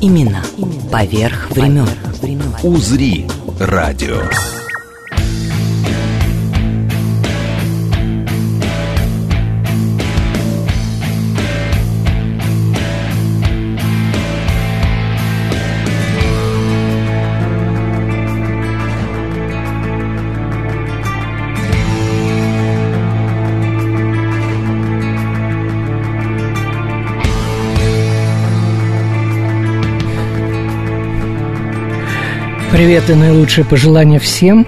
Баребруса Именно поверх времен. «Узри» радио. Привет и наилучшие пожелания всем,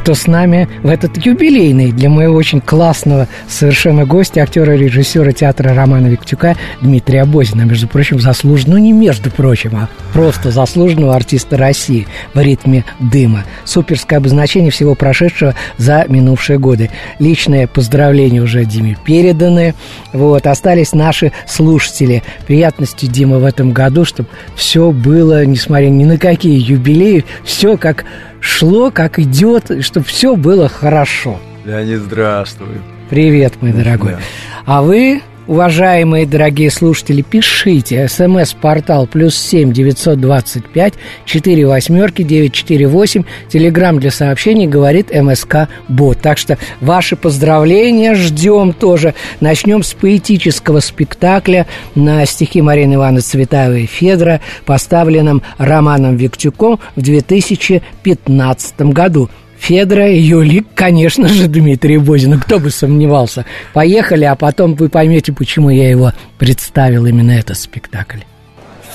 кто с нами в этот юбилейный для моего очень классного совершенно гостя, актера и режиссера театра Романа Виктюка Дмитрия Бозина. Между прочим, заслуженного, ну не между прочим, а просто заслуженного артиста России в ритме дыма. Суперское обозначение всего прошедшего за минувшие годы. Личное поздравление уже Диме переданы. Вот, остались наши слушатели. Приятности, Дима, в этом году, чтобы все было, несмотря ни на какие юбилеи, все как шло, как идет, и чтобы все было хорошо. Леонид, здравствуй. Привет, мой дорогой. А вы, уважаемые дорогие слушатели, пишите смс-портал плюс семь девятьсот двадцать пять четыре восьмерки девять четыре восемь. Телеграмм для сообщений говорит МСК Бот. Так что ваши поздравления ждем тоже. Начнем с поэтического спектакля на стихи Марины Ивановны Цветаевой и Федора, поставленном Романом Виктюком в 2015 году. Федора и Юлик, конечно же, Дмитрий Бозин. Ну, кто бы сомневался. Поехали, а потом вы поймете, почему я его представил именно этот спектакль.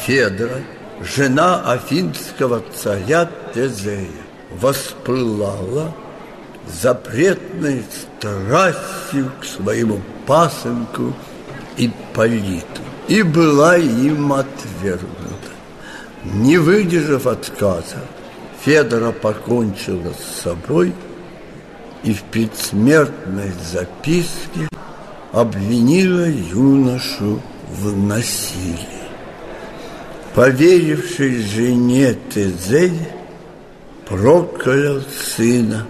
Федора, жена афинского царя Тезея, воспылала запретной страстью к своему пасынку Ипполиту и была им отвергнута. Не выдержав отказа, Федора покончила с собой и в предсмертной записке обвинила юношу в насилии. Поверивший жене Тезей проклял сына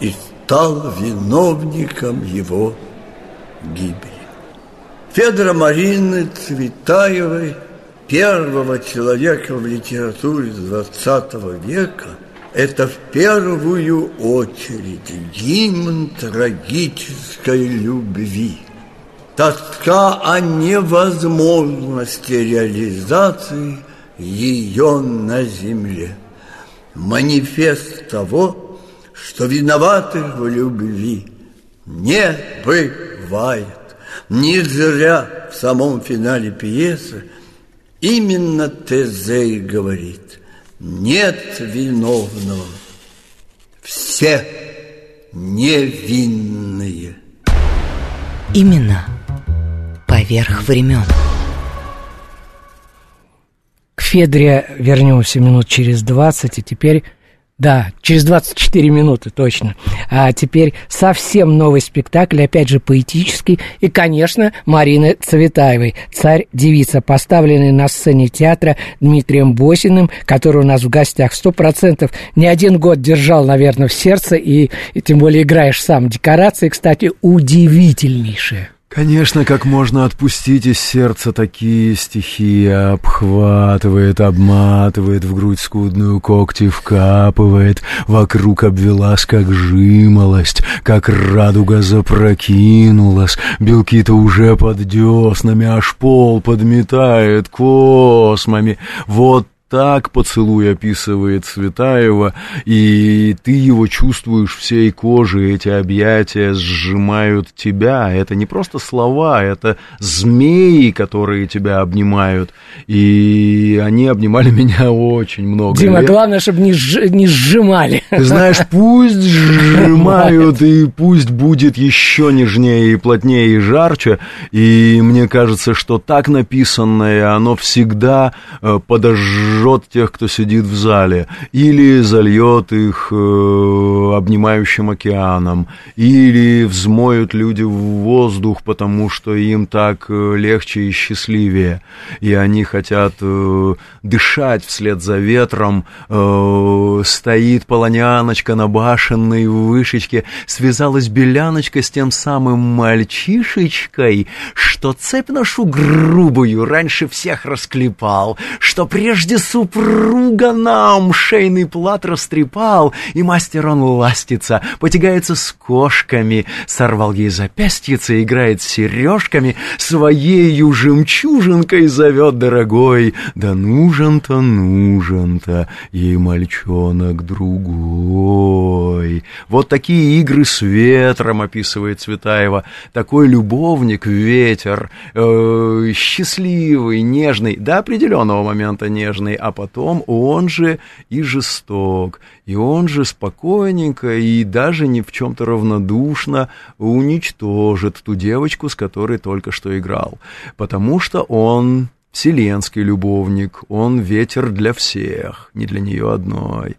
и стал виновником его гибели. Федора Марины Цветаевой – первого человека в литературе XX века это в первую очередь гимн трагической любви. Тоска о невозможности реализации ее на земле. Манифест того, что виноватых в любви не бывает. Не зря в самом финале пьесы Именно Тезей говорит, нет виновного, все невинные. Именно поверх времен. К Федре вернемся минут через 20, и теперь да, через 24 минуты точно. А теперь совсем новый спектакль, опять же поэтический, и, конечно, Марины Цветаевой, «Царь-девица», поставленный на сцене театра Дмитрием Босиным, который у нас в гостях сто процентов не один год держал, наверное, в сердце, и, и тем более играешь сам. Декорации, кстати, удивительнейшие. Конечно, как можно отпустить из сердца такие стихи, обхватывает, обматывает, в грудь скудную когти вкапывает, вокруг обвелась, как жимолость, как радуга запрокинулась, белки-то уже под деснами, аж пол подметает космами. Вот так поцелуй описывает Цветаева, и ты его чувствуешь всей кожей, эти объятия сжимают тебя. Это не просто слова, это змеи, которые тебя обнимают, и они обнимали меня очень много Дима, лет. главное, чтобы не, сж- не сжимали. Ты знаешь, пусть сжимают, и пусть будет еще нежнее и плотнее и жарче. И мне кажется, что так написанное, оно всегда э, подожжет сожжет тех, кто сидит в зале, или зальет их э, обнимающим океаном, или взмоют люди в воздух, потому что им так э, легче и счастливее, и они хотят э, дышать вслед за ветром, э, стоит полоняночка на башенной вышечке, связалась беляночка с тем самым мальчишечкой, что цепь нашу грубую раньше всех расклепал, что прежде супруга нам шейный плат растрепал, и мастер он ластится, потягается с кошками, сорвал ей запястьице, играет с сережками, своею жемчужинкой зовет дорогой, да нужен-то, нужен-то ей мальчонок другой. Вот такие игры с ветром описывает Цветаева, такой любовник ветер, э, счастливый, нежный, до определенного момента нежный, а потом он же и жесток, и он же спокойненько и даже ни в чем-то равнодушно уничтожит ту девочку, с которой только что играл, потому что он вселенский любовник, он ветер для всех, не для нее одной.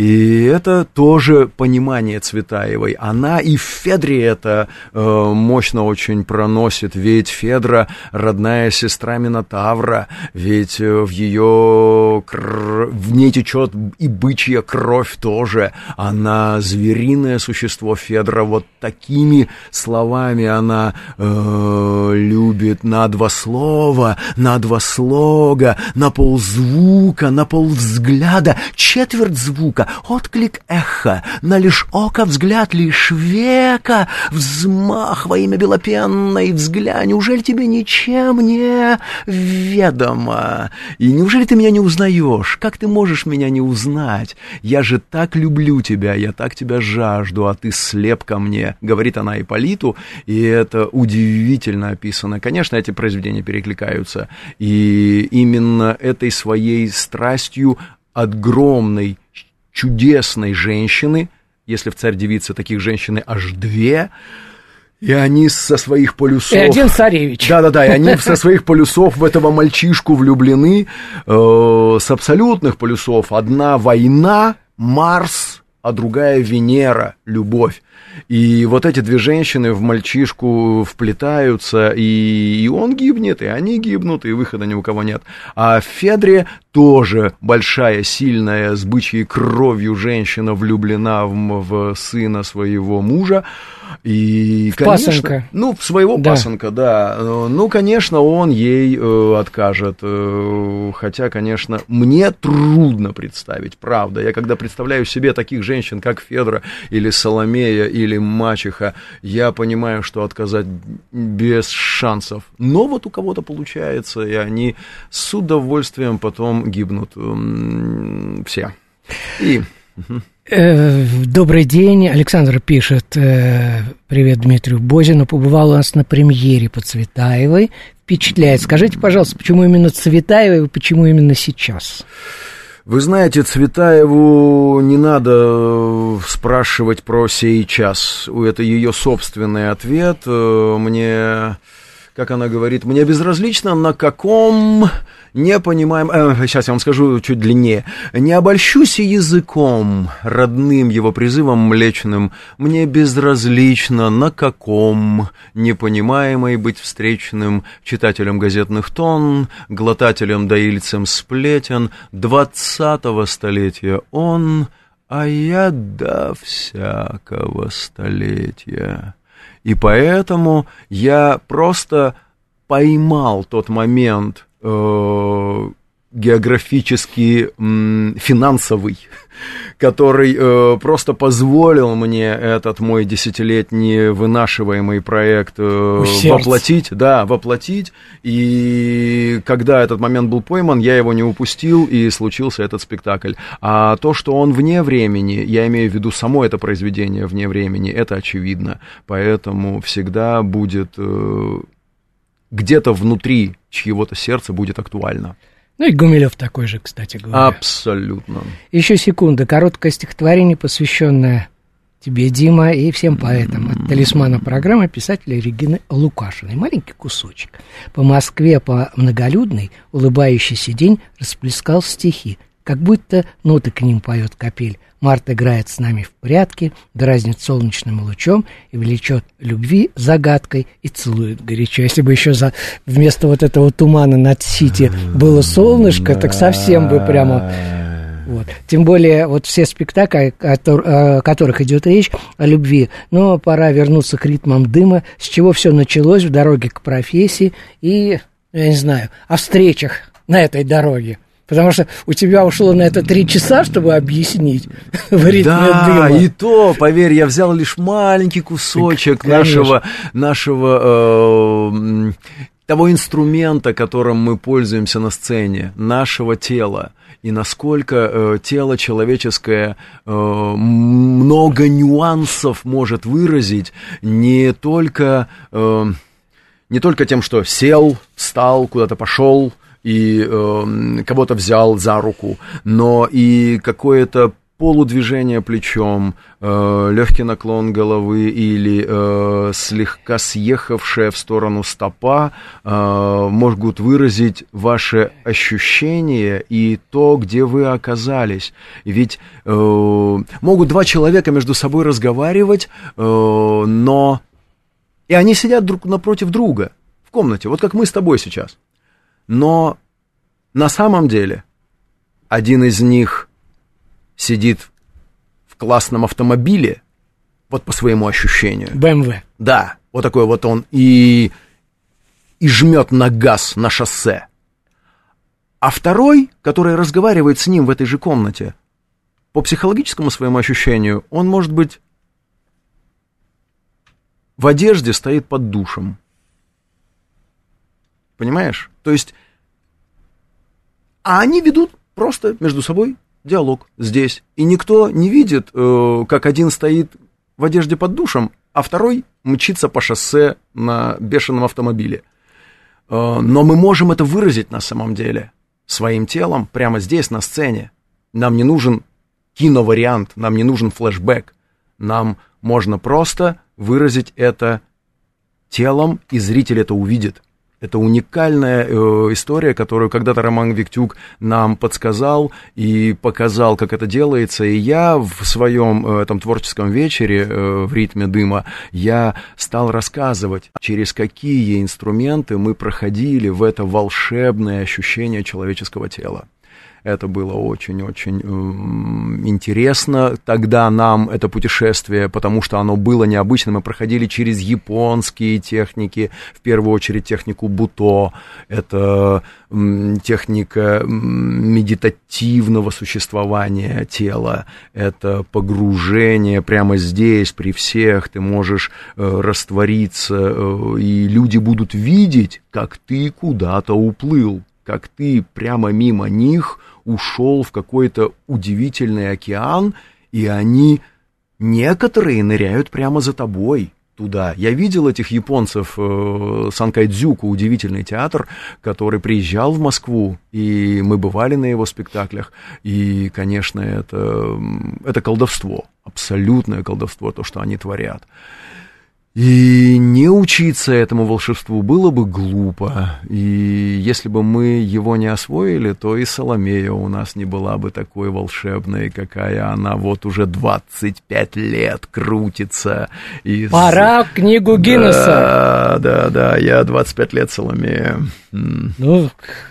И это тоже понимание Цветаевой. Она и в Федре это э, мощно очень проносит, ведь Федра родная сестра Минотавра, ведь э, в ее кр... в ней течет и бычья кровь тоже. Она звериное существо Федра, вот такими словами она э, любит. На два слова, на два слога, на ползвука, на полвзгляда, четверть звука звука, отклик эха, на лишь око взгляд лишь века, взмах во имя белопенной взгляд, неужели тебе ничем не ведомо? И неужели ты меня не узнаешь? Как ты можешь меня не узнать? Я же так люблю тебя, я так тебя жажду, а ты слеп ко мне, говорит она Иполиту, и это удивительно описано. Конечно, эти произведения перекликаются, и именно этой своей страстью огромной чудесной женщины, если в «Царь-девице» таких женщин аж две, и они со своих полюсов... И один царевич. Да-да-да, и они со своих полюсов в этого мальчишку влюблены, э, с абсолютных полюсов. Одна война, Марс, а другая Венера, любовь. И вот эти две женщины в мальчишку вплетаются, и, и он гибнет, и они гибнут, и выхода ни у кого нет. А в Федре тоже большая, сильная, с бычьей кровью женщина влюблена в, в сына своего мужа. И, в конечно, пасынка. Ну, в своего да. пасынка, да. Ну, конечно, он ей э, откажет. Э, хотя, конечно, мне трудно представить, правда. Я когда представляю себе таких женщин, как Федора или Соломея или мачеха, я понимаю, что отказать без шансов. Но вот у кого-то получается, и они с удовольствием потом гибнут все. И... Э, добрый день. Александр пишет. Э, привет Дмитрию Бозину. Побывал у нас на премьере по Цветаевой. Впечатляет. Скажите, пожалуйста, почему именно Цветаева и почему именно сейчас? Вы знаете, Цветаеву не надо э, спрашивать про сей час. Это ее собственный ответ. Мне, как она говорит, мне безразлично, на каком не понимаем, э, сейчас я вам скажу чуть длиннее, не обольщусь языком, родным его призывом млечным, мне безразлично, на каком, непонимаемой быть встречным. Читателем газетных тон, глотателем доильцем сплетен, двадцатого столетия он, а я до всякого столетия. И поэтому я просто поймал тот момент, э, географически м, финансовый, который э, просто позволил мне этот мой десятилетний вынашиваемый проект э, воплотить, да, воплотить. И когда этот момент был пойман, я его не упустил, и случился этот спектакль. А то, что он вне времени, я имею в виду само это произведение вне времени, это очевидно. Поэтому всегда будет э, где-то внутри чьего-то сердца будет актуально. Ну и Гумилев такой же, кстати говоря. Абсолютно. Еще секунда. Короткое стихотворение, посвященное тебе, Дима, и всем поэтам. От талисмана программы писателя Регины Лукашиной. Маленький кусочек. По Москве, по многолюдной, улыбающийся день расплескал стихи, как будто ноты к ним поет капель. Март играет с нами в прятки, дразнит солнечным лучом и влечет любви загадкой и целует горячо. Если бы еще за, вместо вот этого тумана над Сити было солнышко, так совсем бы прямо... Вот. Тем более, вот все спектакли, о которых идет речь, о любви, но пора вернуться к ритмам дыма, с чего все началось в дороге к профессии и, я не знаю, о встречах на этой дороге. Потому что у тебя ушло на это три часа, чтобы объяснить в ритме да, дыма. и то, поверь, я взял лишь маленький кусочек нашего, нашего э, того инструмента, которым мы пользуемся на сцене, нашего тела. И насколько э, тело человеческое э, много нюансов может выразить не только, э, не только тем, что сел, встал, куда-то пошел, и э, кого-то взял за руку, но и какое-то полудвижение плечом, э, легкий наклон головы или э, слегка съехавшая в сторону стопа э, могут выразить ваше ощущение и то, где вы оказались. Ведь э, могут два человека между собой разговаривать, э, но и они сидят друг напротив друга в комнате, вот как мы с тобой сейчас. Но на самом деле один из них сидит в классном автомобиле, вот по своему ощущению. БМВ. Да, вот такой вот он и, и жмет на газ на шоссе. А второй, который разговаривает с ним в этой же комнате, по психологическому своему ощущению, он может быть в одежде стоит под душем. Понимаешь? То есть, а они ведут просто между собой диалог здесь. И никто не видит, э, как один стоит в одежде под душем, а второй мчится по шоссе на бешеном автомобиле. Э, но мы можем это выразить на самом деле своим телом прямо здесь, на сцене. Нам не нужен киновариант, нам не нужен флешбэк. Нам можно просто выразить это телом, и зритель это увидит. Это уникальная э, история, которую когда-то Роман Виктюк нам подсказал и показал, как это делается. И я в своем э, этом творческом вечере э, в ритме дыма я стал рассказывать, через какие инструменты мы проходили в это волшебное ощущение человеческого тела. Это было очень-очень э, интересно тогда нам, это путешествие, потому что оно было необычным. Мы проходили через японские техники, в первую очередь технику Буто. Это э, техника э, медитативного существования тела. Это погружение прямо здесь, при всех. Ты можешь э, раствориться, э, и люди будут видеть, как ты куда-то уплыл как ты прямо мимо них ушел в какой-то удивительный океан, и они, некоторые, ныряют прямо за тобой туда. Я видел этих японцев, э, Санкайдзюку, удивительный театр, который приезжал в Москву, и мы бывали на его спектаклях, и, конечно, это, это колдовство, абсолютное колдовство, то, что они творят. И не учиться этому волшебству было бы глупо. И если бы мы его не освоили, то и Соломея у нас не была бы такой волшебной, какая она вот уже 25 лет крутится. Из... Пора книгу Гиннесса. Да, да, да, я 25 лет Соломея. Ну,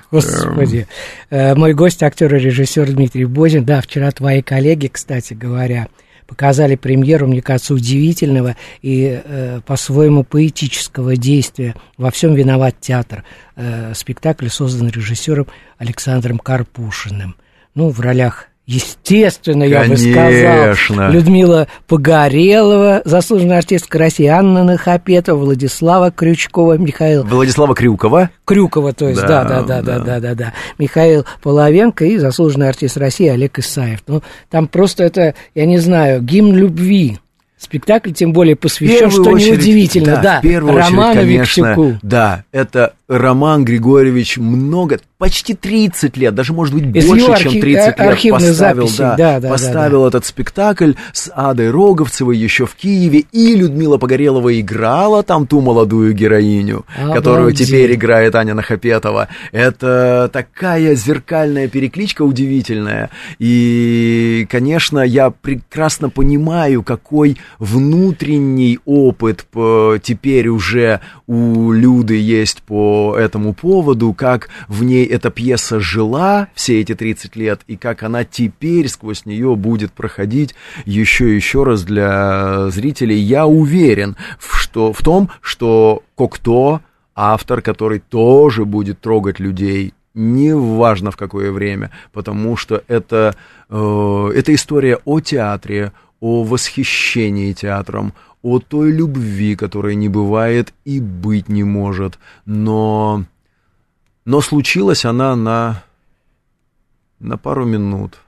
господи. Э, Мой гость, актер и режиссер Дмитрий Бозин. Да, вчера твои коллеги, кстати говоря, показали премьеру, мне кажется, удивительного и э, по-своему поэтического действия. Во всем виноват театр. Э, спектакль создан режиссером Александром Карпушиным. Ну, в ролях Естественно, я бы сказал. Людмила Погорелова, заслуженная артистка России, Анна Нахапетова, Владислава Крючкова, Михаил Владислава Крюкова. Крюкова, то есть, Да, да, да, да, да. да, да, да. Михаил Половенко и заслуженный артист России Олег Исаев. Ну, там просто это, я не знаю, гимн любви. Спектакль тем более посвящен, что очередь, неудивительно, да, в первую Роману очередь, конечно, Виктюку. Да, это Роман Григорьевич много, почти 30 лет, даже, может быть, Из больше, чем архи- 30 лет поставил, записей, да, да, да, поставил этот спектакль с Адой Роговцевой еще в Киеве, и Людмила Погорелова играла там ту молодую героиню, которую Обалдеть. теперь играет Аня Нахапетова. Это такая зеркальная перекличка удивительная. И, конечно, я прекрасно понимаю, какой внутренний опыт теперь уже у Люды есть по этому поводу, как в ней эта пьеса жила все эти 30 лет, и как она теперь сквозь нее будет проходить еще и еще раз для зрителей. Я уверен, что, в том, что Кокто, автор, который тоже будет трогать людей, неважно в какое время, потому что это, э, это история о театре, о восхищении театром, о той любви, которой не бывает и быть не может, но, но случилась она на, на пару минут,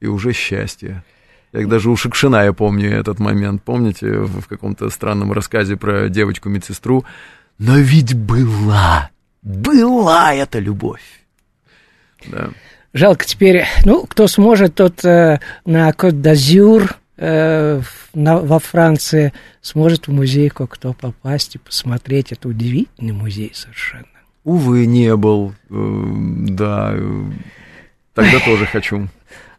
и уже счастье. Я даже у Шукшина я помню этот момент, помните, в каком-то странном рассказе про девочку-медсестру, но ведь была, была эта любовь. Да. Жалко теперь, ну, кто сможет, тот э, на Кот-д'Азюр э, на- во Франции сможет в музей Кокто попасть и посмотреть. Это удивительный музей совершенно. Увы, не был, э, да, э, тогда тоже хочу.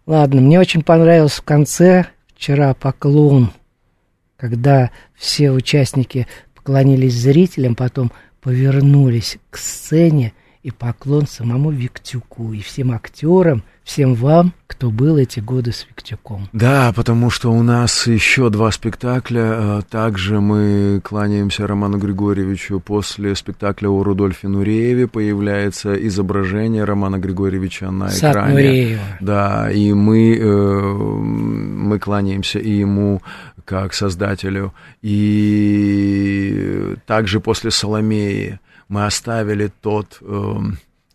Ладно, мне очень понравилось в конце вчера поклон, когда все участники поклонились зрителям, потом повернулись к сцене и поклон самому Виктюку и всем актерам, всем вам, кто был эти годы с Виктюком. Да, потому что у нас еще два спектакля. э, Также мы кланяемся Роману Григорьевичу. После спектакля о Рудольфе Нурееве появляется изображение Романа Григорьевича на Сад экране. Нуреева. Да, и мы, э, мы кланяемся и ему как создателю. И также после Соломеи мы оставили тот, э,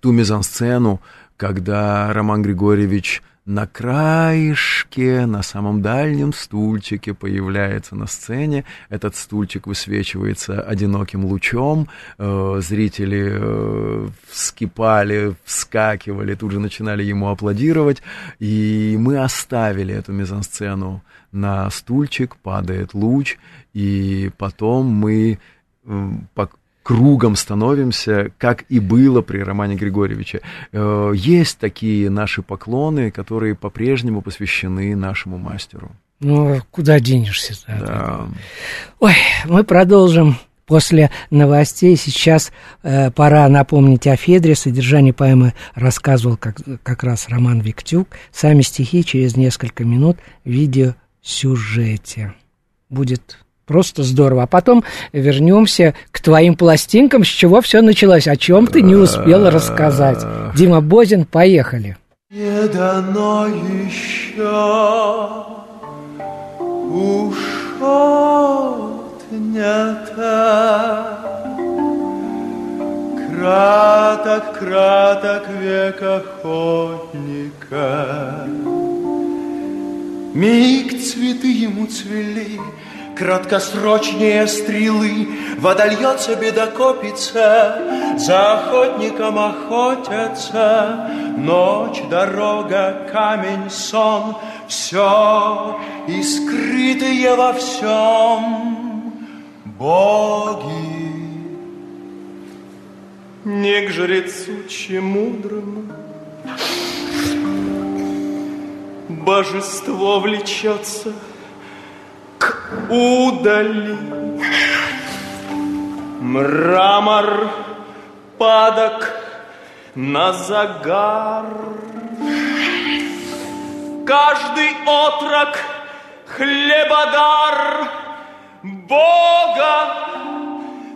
ту мизансцену, когда Роман Григорьевич на краешке, на самом дальнем стульчике появляется на сцене. Этот стульчик высвечивается одиноким лучом. Э, Зрители э, вскипали, вскакивали, тут же начинали ему аплодировать. И мы оставили эту мизансцену на стульчик, падает луч, и потом мы кругом становимся, как и было при Романе Григорьевиче. Э, Есть такие наши поклоны, которые по-прежнему посвящены нашему мастеру. Ну, куда денешься? Да. Ой, мы продолжим после новостей. Сейчас э, пора напомнить о Федре. Содержание поэмы рассказывал как, как раз Роман Виктюк. Сами стихи через несколько минут в видеосюжете. Будет просто здорово. А потом вернемся к твоим пластинкам, с чего все началось, о чем ты не успел рассказать. Дима Бозин, поехали. Не дано еще ушот не так. Краток, краток век охотника. Миг цветы ему цвели, краткосрочнее стрелы, Вода льется, беда копится, за охотником охотятся. Ночь, дорога, камень, сон, все и скрытые во всем боги. Не к жрецу чемудрому Божество влечется к удали. Мрамор падок на загар. Каждый отрок хлебодар Бога,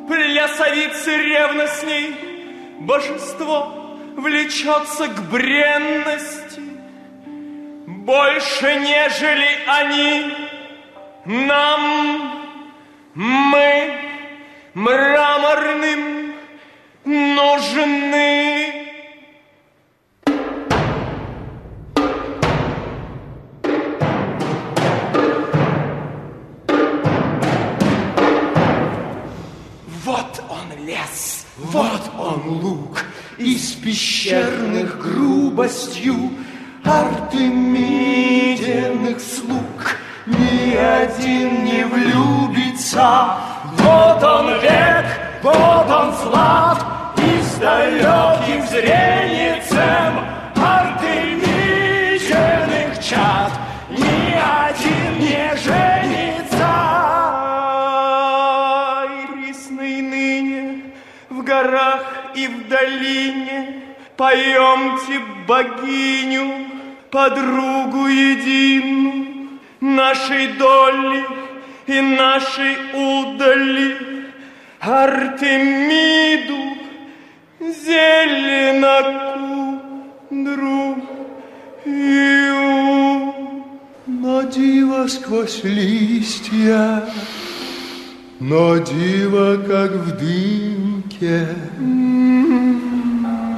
плясовицы ревностней, Божество влечется к бренности больше, нежели они нам, мы мраморным нужны. Вот он лес, вот он пещерных грубостью Артемидиных слуг Ни один не влюбится. Вот он век, вот он слад И с далеким зреницем Артемидиных чад. Ни один не женится. И рисный ныне в горах и в долине. Поемте богиню, подругу единую Нашей доли и нашей удали Артемиду зеленокудру Но диво сквозь листья, но диво, как в дымке.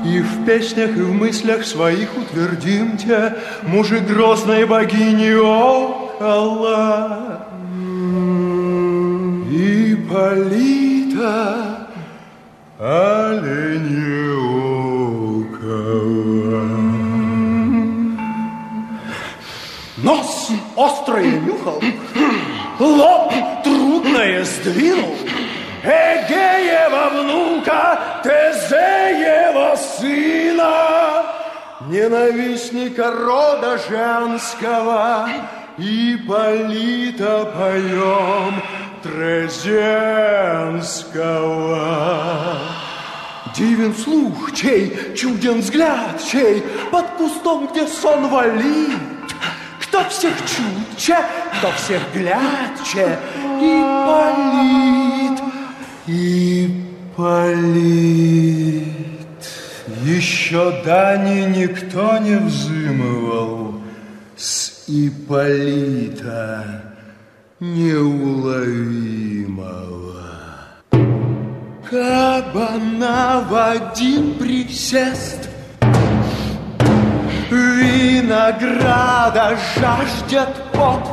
И в песнях, и в мыслях своих утвердимте Мужи грозной богини около. Ненавистника рода женского И Полита поем Трезенского. Дивен слух чей, чуден взгляд чей, Под кустом, где сон валит. Кто всех чутче, кто всех глядче, И полит, и полит. Еще дани никто не взымывал С Иполита неуловимого. Кабана в один присест? Винограда жаждет пот.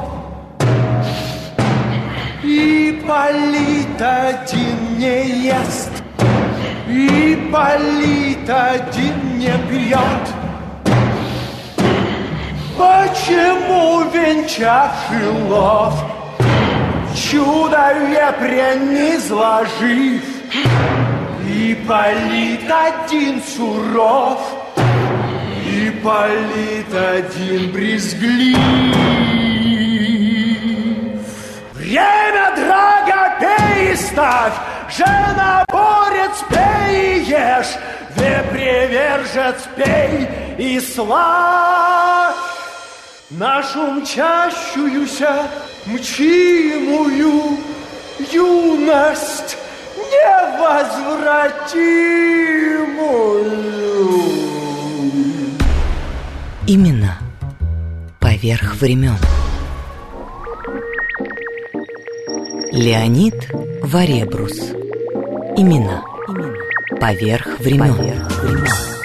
И полит один не ест И полит один не пьет Почему венчавший лов Чудо вепря изложив И полит один суров. И полит один брезглив. Время, драга, пей и ставь Жена, борец, пей и ешь Вепревержец, пей и славь Нашу мчащуюся, мчимую юность невозвратимую. Именно поверх времен. Леонид Варебрус. Имена. Поверх времен. Hit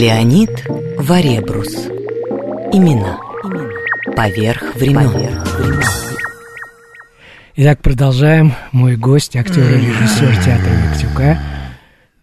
Леонид Варебрус. Имена. Поверх времен. Итак, продолжаем. Мой гость, актер и режиссер театра Виктюка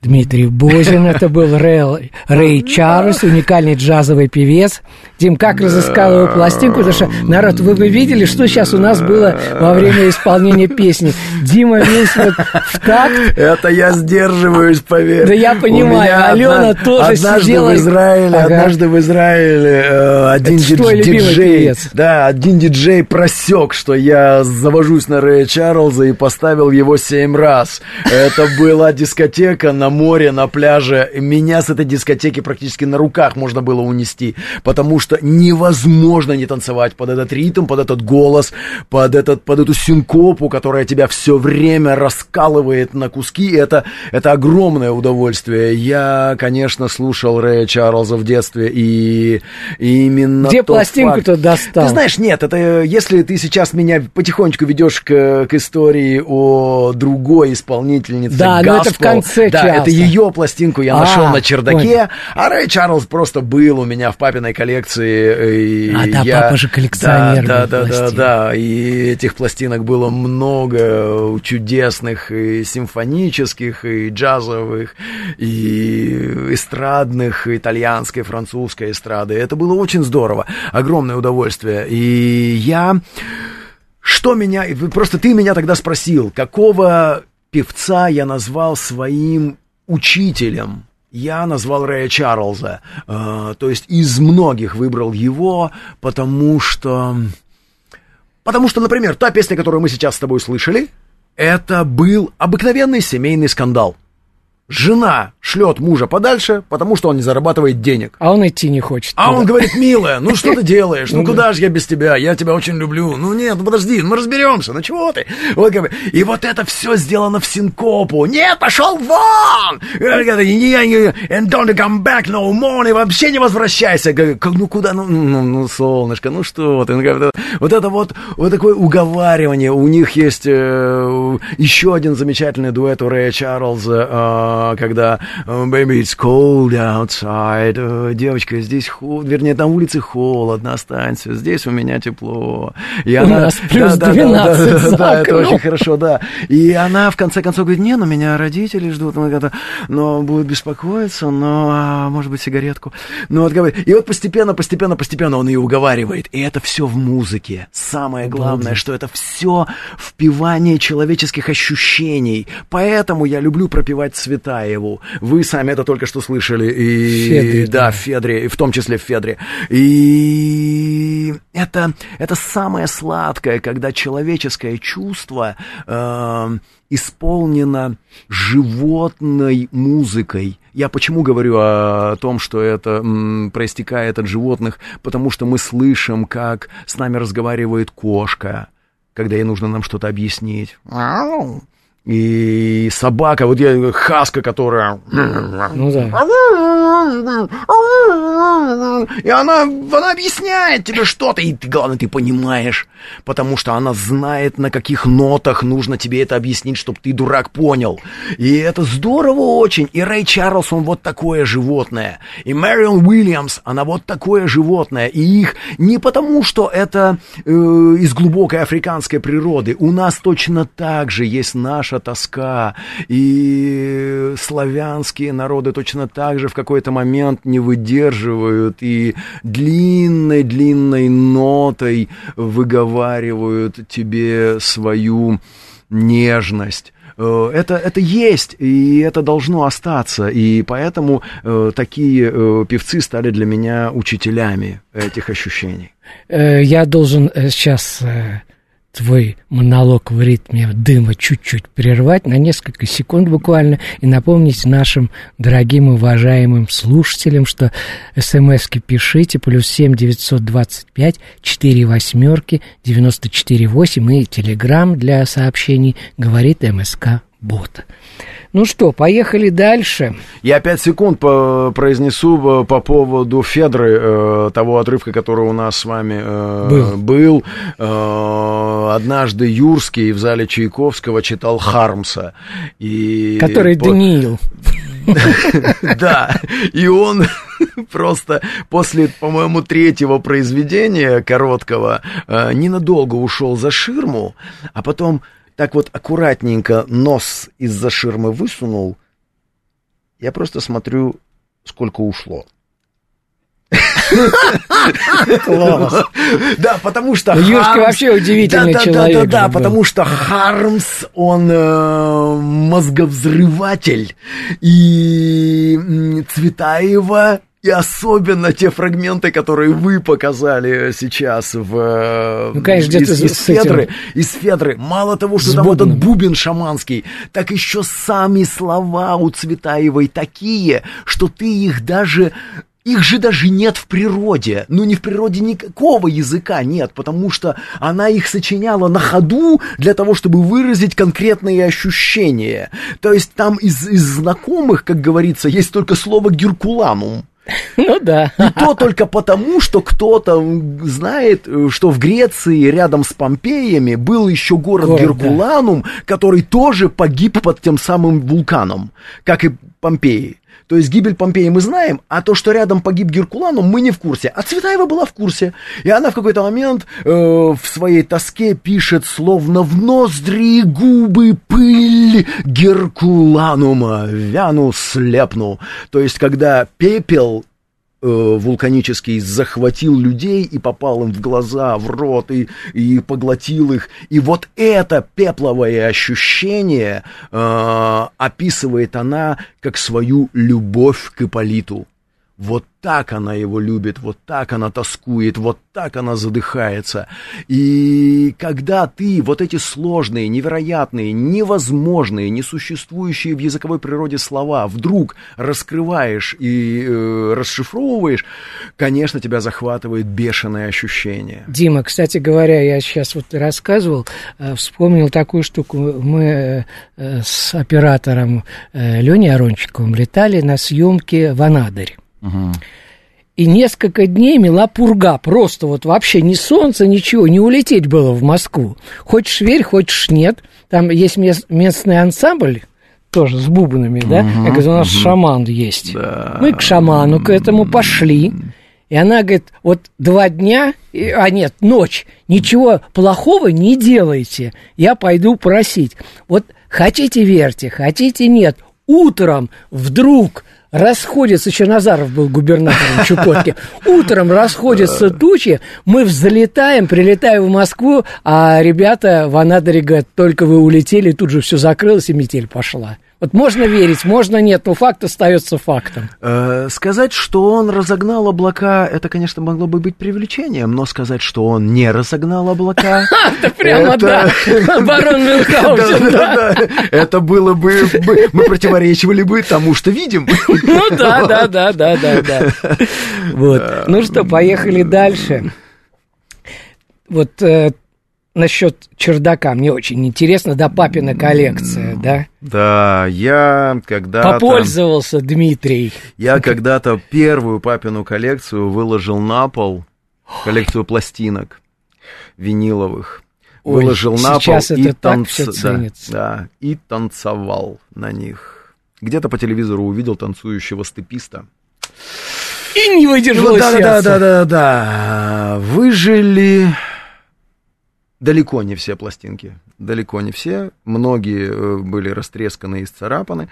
Дмитрий Бозин. Это был Рэй, Рэй Чарльз, уникальный джазовый певец. Дим, как разыскал его пластинку? Потому что, народ, вы бы видели, что сейчас у нас было во время исполнения песни. Дима весь вот в такт. Это я сдерживаюсь, поверь. Да я понимаю, Алена тоже однажды сидела в Израиле, Ага. однажды в Израиле э, один твой диджей, певец. да, один диджей просек, что я завожусь на Рэя Чарльза и поставил его семь раз. Это была дискотека на море, на пляже. Меня с этой дискотеки практически на руках можно было унести, потому что невозможно не танцевать под этот ритм, под этот голос, под, этот, под эту синкопу, которая тебя все время раскалывает на куски. Это, это огромное удовольствие. Я, конечно, слушал Рэя Чарльза в детстве, и, и именно Где пластинку-то достал? Ты знаешь, нет, это если ты сейчас меня потихонечку ведешь к, к истории о другой исполнительнице Да, но это в конце Да, часа. это ее пластинку я А, нашел на чердаке, понял. а Рэй Чарльз просто был у меня в папиной коллекции. И А, да, я- папа же коллекционер Да, да, да, да, да, и этих пластинок было много чудесных, и симфонических, и джазовых, и эстрадных, итальянской, французской эстрады. Это было очень здорово, огромное удовольствие. И я... Что меня... Просто ты меня тогда спросил, какого певца я назвал своим учителем? Я назвал Рэя Чарльза. Э, то есть из многих выбрал его, потому что... Потому что, например, та песня, которую мы сейчас с тобой слышали, это был обыкновенный семейный скандал. Жена шлет мужа подальше, потому что он не зарабатывает денег. А он идти не хочет. А туда. он говорит, милая, ну что ты делаешь? Ну Ну да. куда же я без тебя? Я тебя очень люблю. Ну нет, ну подожди, мы разберемся. Ну чего ты? Вот как бы. И вот это все сделано в синкопу. Нет, пошел вон! Э, говорит, «Не, не, And don't come back no more. И вообще не возвращайся. Говорю, «Как, Ну куда? Ну, ну, ну, солнышко, ну что ты? Ну, Вот это вот, вот такое уговаривание. У них есть э, еще один замечательный дуэт у Рэя Чарльза, э, когда э, Baby, it's cold outside. Э, Девочка, здесь холодно. Вернее, на улице холодно, останься. Здесь у меня тепло. И У нас плюс да, да, да, 12 да, за да, это очень хорошо, да. И она в конце концов говорит, не, ну меня родители ждут, но будут беспокоиться, но, а, может быть, сигаретку. Ну, вот говорит, и вот постепенно, постепенно, постепенно он ее уговаривает. И это все в музыке. Самое главное, что это все впивание человеческих ощущений. Поэтому я люблю пропевать Цветаеву. Вы сами это только что слышали. И, Федре, да, да. Федре, и в том числе в Федре. И это, это самое сладкое, когда человеческое чувство э, исполнено животной музыкой. Я почему говорю о том, что это м, проистекает от животных? Потому что мы слышим, как с нами разговаривает кошка, когда ей нужно нам что-то объяснить. И собака, вот я, хаска, которая... Ну да. И она, она объясняет тебе что-то, и ты, главное, ты понимаешь, потому что она знает, на каких нотах нужно тебе это объяснить, чтобы ты, дурак, понял. И это здорово очень. И Рэй Чарльз, он вот такое животное. И Мэрион Уильямс, она вот такое животное. И их не потому, что это э, из глубокой африканской природы. У нас точно так же есть наша тоска. И славянские народы точно так же в какой-то момент не выдерживают и длинной-длинной нотой выговаривают тебе свою нежность. Э, Это, это есть, и это должно остаться. И поэтому э, такие э, певцы стали для меня учителями этих ощущений. Э, Я должен э, сейчас твой монолог в ритме дыма чуть-чуть прервать на несколько секунд буквально и напомнить нашим дорогим и уважаемым слушателям, что смски пишите плюс семь девятьсот двадцать пять четыре восьмерки девяносто четыре восемь и телеграмм для сообщений говорит МСК бота. Ну что, поехали дальше. Я пять секунд по- произнесу э, по поводу Федры, э, того отрывка, который у нас с вами э, Был. был. Э, однажды Юрский в зале Чайковского читал Хармса. И Который по- Даниил. Да, и он просто после, по-моему, третьего произведения короткого э, ненадолго ушел за ширму, а потом так вот аккуратненько нос из-за ширмы высунул. Я просто смотрю, сколько ушло. Класс. Да, потому что Ну, Хармс- вообще удивительный человек Да, да, да, же был. потому что Хармс, он э, мозговзрыватель. И Цветаева и особенно те фрагменты, которые вы показали сейчас в... э, Ну, конечно, из, где-то из с этим- Федры, из Федры. Мало того, что С там бубном. этот бубен шаманский, так еще сами слова у Цветаевой такие, что ты их даже... Их же даже нет в природе. Ну, не в природе никакого языка нет, потому что она их сочиняла на ходу для того, чтобы выразить конкретные ощущения. То есть там из, из знакомых, как говорится, есть только слово «геркуланум». Ну да. И то только потому, что кто-то знает, э, что в Греции рядом с Помпеями был еще город, Город, Геркуланум, который тоже погиб под тем самым вулканом, как и Помпеи. То есть гибель Помпеи мы знаем, а то, что рядом погиб Геркуланум, мы не в курсе. А Цветаева была в курсе. И она в какой-то момент э, в своей тоске пишет, словно в ноздри и губы пыль Геркуланума, вяну слепну. То есть, когда пепел вулканический захватил людей и попал им в глаза, в рот и, и поглотил их. И вот это пепловое ощущение э, описывает она как свою любовь к Иполиту. Вот так она его любит, вот так она тоскует, вот так она задыхается. И когда ты вот эти сложные, невероятные, невозможные, несуществующие в языковой природе слова вдруг раскрываешь и э, расшифровываешь, конечно, тебя захватывает бешеное ощущение. Дима, кстати говоря, я сейчас вот рассказывал, э, вспомнил такую штуку. Мы э, с оператором э, Леней Арончиковым летали на съемки в Анадырь. И несколько дней мела пурга, просто вот вообще ни солнца, ничего, не улететь было в Москву. Хочешь верь, хочешь нет. Там есть мес- местный ансамбль, тоже с бубнами, да? Я говорю, у нас шаман есть. Мы к шаману к этому пошли. И она говорит, вот два дня, а нет, ночь, ничего плохого не делайте, я пойду просить. Вот хотите верьте, хотите нет, утром вдруг расходятся, Чернозаров был губернатором Чукотки, утром расходятся тучи, мы взлетаем, прилетаем в Москву, а ребята в Анадыре говорят, только вы улетели, тут же все закрылось и метель пошла. Вот можно верить, можно нет, но факт остается фактом. Э, сказать, что он разогнал облака, это, конечно, могло бы быть привлечением, но сказать, что он не разогнал облака... Это прямо, да, барон Мюнхгаузен, да. Это было бы... Мы противоречивали бы тому, что видим. Ну да, да, да, да, да, да. Вот. Ну что, поехали дальше. Вот э, насчет чердака мне очень интересно, да, папина коллекция, да? Да, я когда-то... Попользовался Дмитрий. Я когда-то первую папину коллекцию выложил на пол, коллекцию пластинок виниловых. Ой, выложил на пол и, танц- да, да, и танцевал на них. Где-то по телевизору увидел танцующего степиста. И не выдержал Ну, да, да, сердце. да, да, да. Выжили далеко не все пластинки. Далеко не все. Многие э, были растресканы и исцарапаны.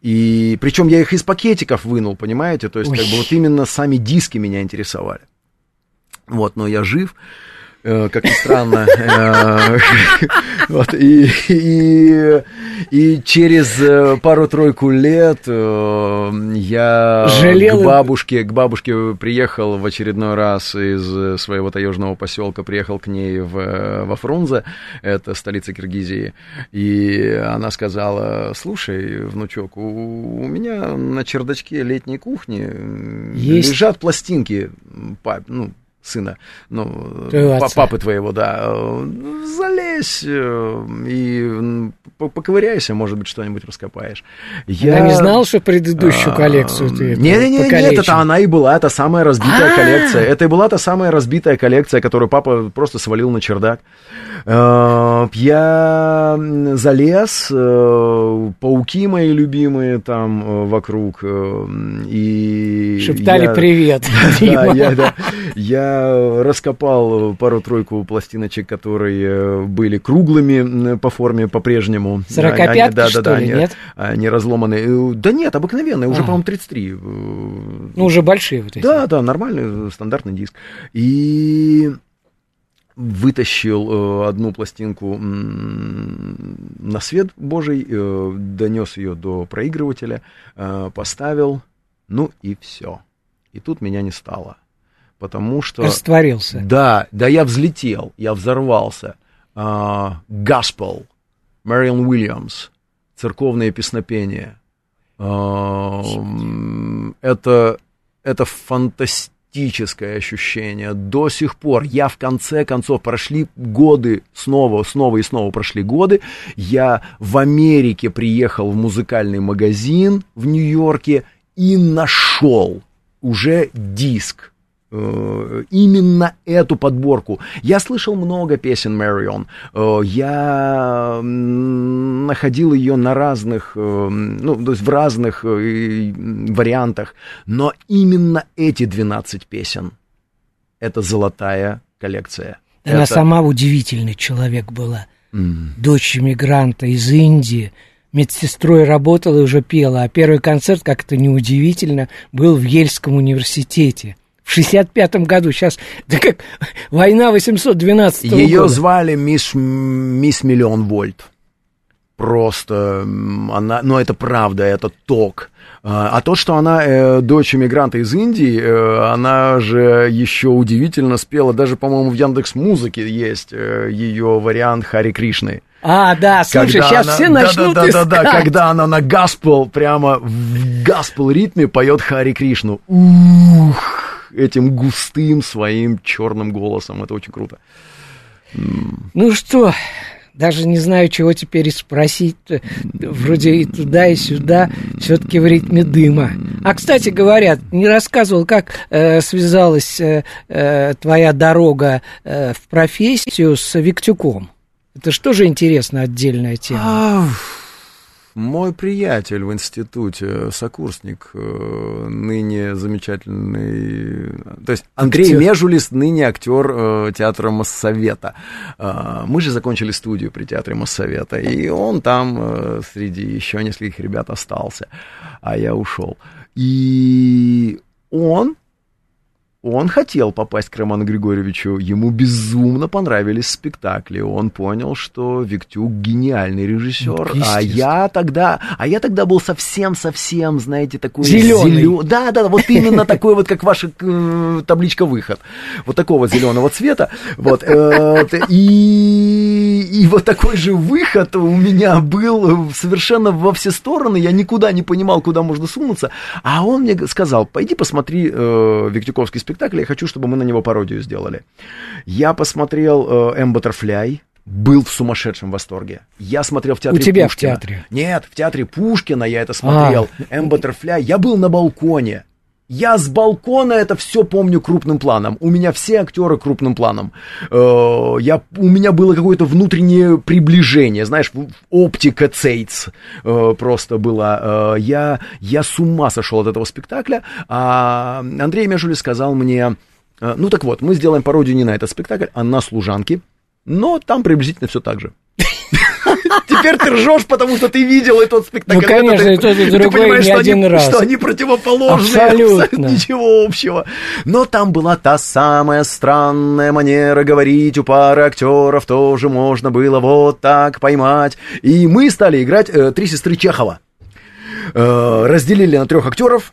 И причем я их из пакетиков вынул, понимаете? То есть, Ой. как бы вот именно сами диски меня интересовали. Вот, но я жив. Э, Как ни странно. Э, Вот, и, и, и через э, пару-тройку лет я Жалел к бабушке, к бабушке приехал в очередной раз из своего таежного поселка, приехал к ней в, во Фрунзе, это столица Киргизии, и она сказала, слушай, внучок, у, у меня на чердачке летней кухни Есть. лежат пластинки, пап, ну, сына, ну, Твоего папы твоего, да, э, залезь э, и поковыряйся, может быть, что-нибудь раскопаешь. Я не знал, что предыдущую коллекцию ты это Не-не-не, нет, покалечил. это она и была, та самая разбитая А. коллекция. Это и была та самая разбитая коллекция, которую папа просто свалил на чердак. Э, Я залез, пауки мои любимые там вокруг, и... Шептали привет. Я. Я раскопал пару-тройку пластиночек, которые э, были круглыми по форме по-прежнему. Сорокопятки, Они- да, что да, ли, они- нет? Они разломанные. Э, Да нет, обыкновенные, уже, А. по-моему, 33. э, Ну, уже большие вот эти. Да, да, нормальный стандартный диск. И вытащил э, одну пластинку на свет Божий, э, донес ее до проигрывателя, э, поставил, ну и все. И тут меня не стало. Потому что... Растворился. Да, да, я взлетел, я взорвался. А, Gospel, Мэрион Уильямс, церковное песнопение. А, Это, это фантастическое ощущение. До сих пор я в конце концов прошли годы, снова, снова и снова прошли годы. Я в Америке приехал в музыкальный магазин в Нью-Йорке и нашел уже диск именно эту подборку. Я слышал много песен Мэрион. Э, Я находил ее на разных, э, ну, то есть в разных э, вариантах. Но именно эти 12 песен — это золотая коллекция. Она Это- сама удивительный человек была. М. Дочь иммигранта из Индии. Медсестрой работала и уже пела. А первый концерт, как это неудивительно, был в Ельском университете. В 65-м году. Сейчас, да как война 812 Ее года. звали мисс, мисс Миллион Вольт. Просто она, но это правда, это ток. А а то, что она э, дочь иммигранта из Индии, э, она же еще удивительно спела, даже, по-моему, в Яндекс Музыке есть э, ее вариант Хари Кришны. А, да, слушай, Когда сейчас она- все да, начнут да, да, искать. да, да, когда она на гаспел, прямо в гаспел ритме поет Хари Кришну. Ух, этим густым своим черным голосом. Это очень круто. Ну что, даже не знаю, чего теперь и спросить. Вроде и туда, и сюда, все-таки в ритме дыма. А, кстати, говорят, не рассказывал, как э, связалась э, э, твоя дорога э, в профессию с Виктюком. Это что же интересно, отдельная тема. Мой приятель в институте, сокурсник, э, ныне замечательный, то есть Андрей Актер. Межулис, ныне актер э, театра Моссовета. Э, Мы же закончили студию при театре Моссовета, и он там среди еще нескольких ребят остался, а я ушел. И он он хотел попасть к Роману Григорьевичу, ему безумно понравились спектакли. Он понял, что Виктюк гениальный режиссер. Ну, а я тогда, а я тогда был совсем-совсем, знаете, такой Зелёный. зелё- Да, да, вот именно такой вот, как ваша э, табличка выход. Вот такого зеленого цвета. Вот. э, т- И, и вот такой же выход у меня был совершенно во все стороны. Я никуда не понимал, куда можно сунуться. А он мне сказал, пойди посмотри э, Виктюковский спектакль, я хочу, чтобы мы на него пародию сделали. Я посмотрел э, «М. Баттерфляй», был в сумасшедшем восторге. Я смотрел в театре У тебя в Пушкина. театре? Нет, в театре Пушкина я это смотрел. А. «М. Баттерфляй». Я был на балконе. Я с балкона это все помню крупным планом. У меня все актеры крупным планом. Э, Я, у меня было какое-то внутреннее приближение, знаешь, оптика Цейтс э, просто была. Э, Я, я с ума сошел от этого спектакля. А Андрей Межули сказал мне, ну так вот, мы сделаем пародию не на этот спектакль, а на «Служанки». Но там приблизительно все так же. Теперь ты ржешь, потому что ты видел этот спектакль. Ну, конечно, и тот, и ты другой понимаешь, не один они, раз. Что они противоположные. Абсолютно. Ничего общего. Но там была та самая странная манера говорить у пары актеров. Тоже можно было вот так поймать. И мы стали играть э, «Три сестры Чехова». Э, разделили на трех актеров.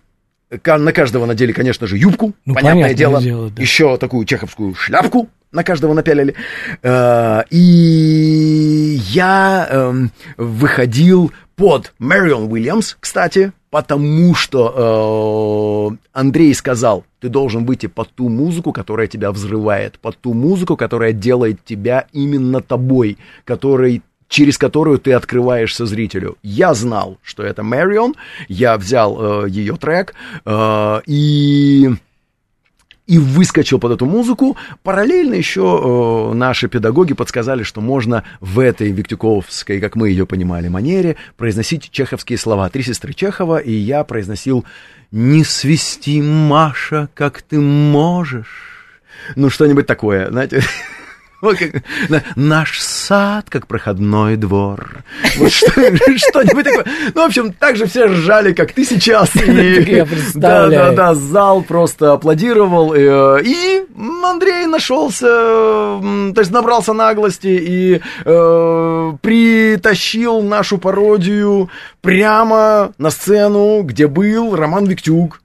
На каждого надели, конечно же, юбку, Ну, понятное понятное дело. дело, да. Еще такую чеховскую шляпку на каждого напялили. Э, и я эм, выходил под Мэрион Уильямс, кстати, потому что э, Андрей сказал, ты должен выйти под ту музыку, которая тебя взрывает, под ту музыку, которая делает тебя именно тобой, который через которую ты открываешься зрителю. Я знал, что это Мэрион, я взял э, ее трек, э, и и выскочил под эту музыку. Параллельно еще э, наши педагоги подсказали, что можно в этой Виктюковской, как мы ее понимали, манере произносить чеховские слова. Три сестры Чехова, и я произносил «Не свисти, Маша, как ты можешь». Ну, что-нибудь такое, знаете. Наш сад, как проходной двор. Вот что, что-нибудь такое. Ну, в общем, так же все ржали, как ты сейчас. Да, да, да, зал просто аплодировал. э, И Андрей нашелся, то есть набрался наглости и э, притащил нашу пародию прямо на сцену, где был Роман Виктюк.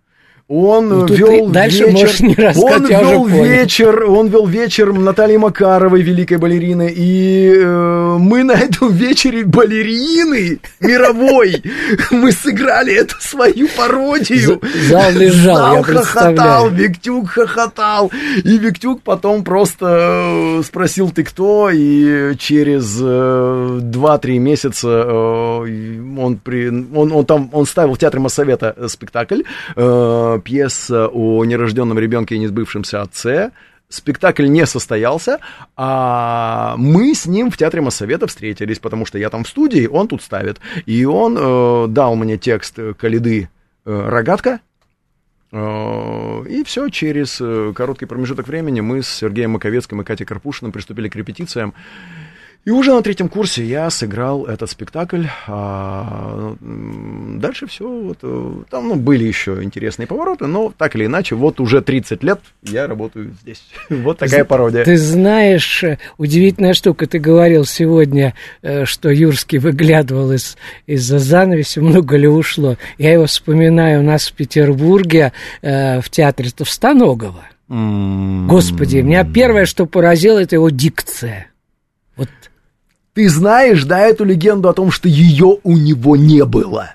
Он Ну, вел дальше вечер, можешь не рассказать, он я уже вел понял. вечер, он вел вечер Натальи Макаровой, великой балерины, и э, мы на этом вечере балерины мировой, мы сыграли эту свою пародию. Зал лежал, Зал я хохотал. Виктюк хохотал, и Виктюк потом просто э, спросил, ты кто, и через э, 2-3 месяца э, он, при, он, он там, он ставил в Театре Моссовета э, спектакль, э, пьеса о нерожденном ребенке и несбывшемся отце, Спектакль не состоялся, а мы с ним в Театре Моссовета встретились, потому что я там в студии, он тут ставит. И он э, дал мне текст э, Калиды э, «Рогатка», Э, И все, через э, короткий промежуток времени мы с Сергеем Маковецким и Катей Карпушиным приступили к репетициям. И уже на третьем курсе я сыграл этот спектакль. А, дальше все, вот, э, там ну, были еще интересные повороты, но так или иначе, вот уже 30 лет я работаю здесь. Вот такая пародия. Ты знаешь, э, удивительная штука. Ты говорил сегодня, э, что Юрский выглядывал из, из-за занавеси, много ли ушло. Я его вспоминаю у нас в Петербурге, в театре Товстоногова. М, Господи, меня первое, что поразило, это его дикция. Вот Ты знаешь, да, эту легенду о том, что ее у него не было?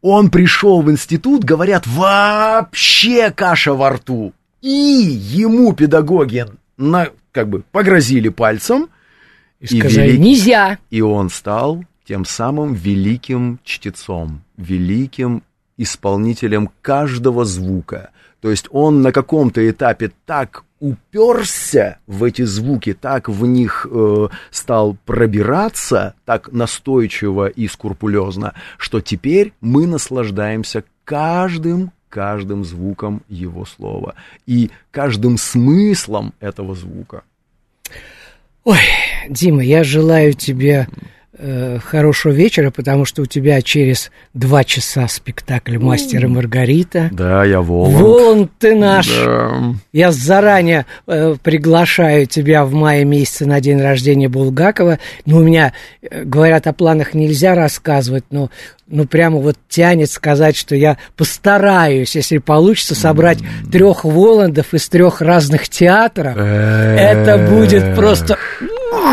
Он пришел в институт, говорят, вообще каша во рту. И ему педагоги на, как бы погрозили пальцем, и И сказали, великий- нельзя. и он стал тем самым великим чтецом, великим исполнителем каждого звука. То есть он на каком-то этапе так уперся в эти звуки, так в них э, стал пробираться, так настойчиво и скрупулезно, что теперь мы наслаждаемся каждым каждым звуком его слова и каждым смыслом этого звука. Ой, Дима, я желаю тебе э, хорошего вечера, потому что у тебя через два часа спектакль «Мастер и Маргарита». Да, я Воланд. Воланд ты наш. Да. Я заранее э, приглашаю тебя в мае месяце на день рождения Булгакова. Ну, у меня, э, говорят, о планах нельзя рассказывать, но ну, прямо вот тянет сказать, что я постараюсь, если получится, собрать трех Воландов из трех разных театров. Это будет просто...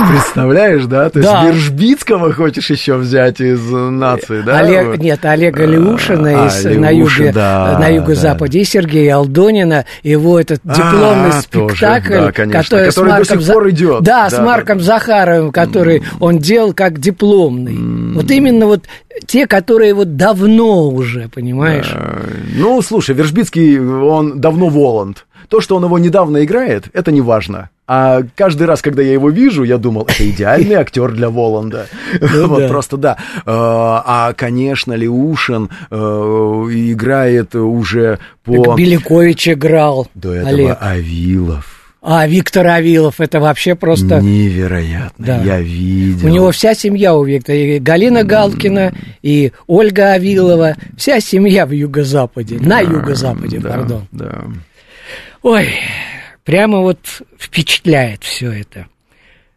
Представляешь, да? То Да. есть Вержбицкого хочешь еще взять из э, нации, да? Олег, нет, Олега Леушина а, из, Леушин, на, юге, да, на юго-западе, и Сергея Алдонина, его этот дипломный А, тоже, спектакль, да, конечно, который, который с до Марком сих пор идет. Да, с Да, Марком да. Захаровым, который он делал как дипломный. Вот именно вот те, которые вот давно уже, понимаешь? Э, Ну, слушай, Вержбицкий, он давно Воланд. То, что он его недавно играет, это не важно. А каждый раз, когда я его вижу, я думал, это идеальный актер для Воланда. Вот да. просто да. Э, А, конечно, Леушин э, играет уже по... Белякович играл, До этого. Авилов. А Виктор Авилов, это вообще просто... Невероятно. Да. Я видел. У него вся семья у Виктора. И Галина Галкина, и Ольга Авилова. Вся семья в юго-западе. На юго-западе, Да, пардон. Да. Ой, прямо вот впечатляет все это.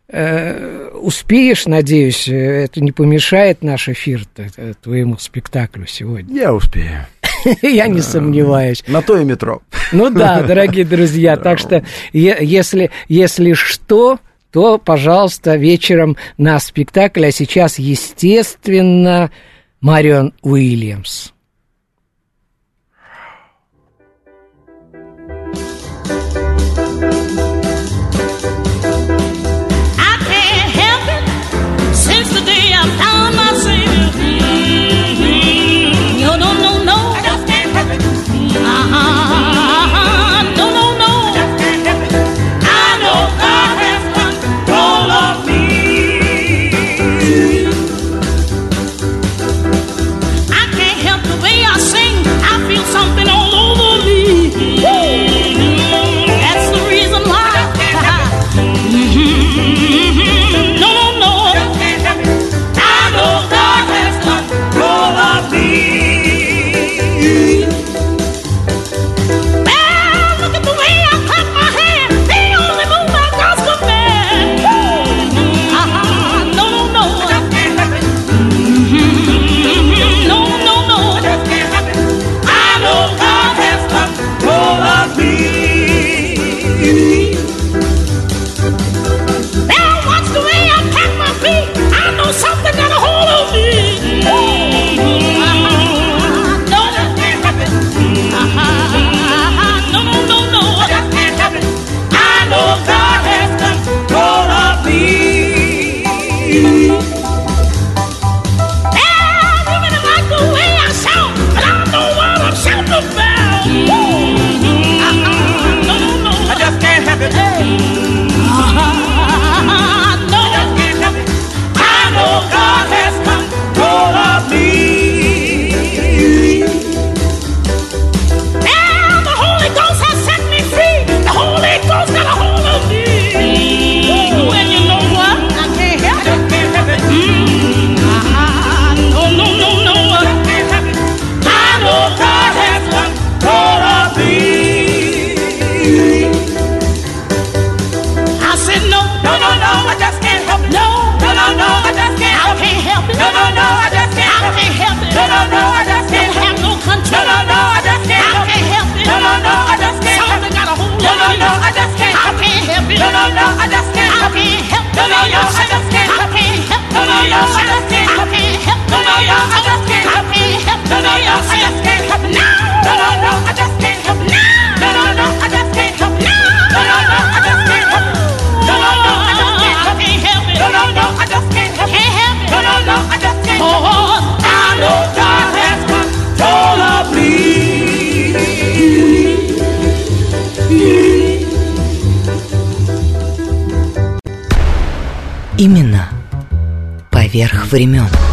Э, успеешь, надеюсь, это не помешает наш эфир твоему спектаклю сегодня. Я успею. Я не сомневаюсь. На то и метро. Ну да, дорогие друзья, так что если, если что, то, пожалуйста, вечером на спектакль, а сейчас, естественно, Марион Уильямс. Времен.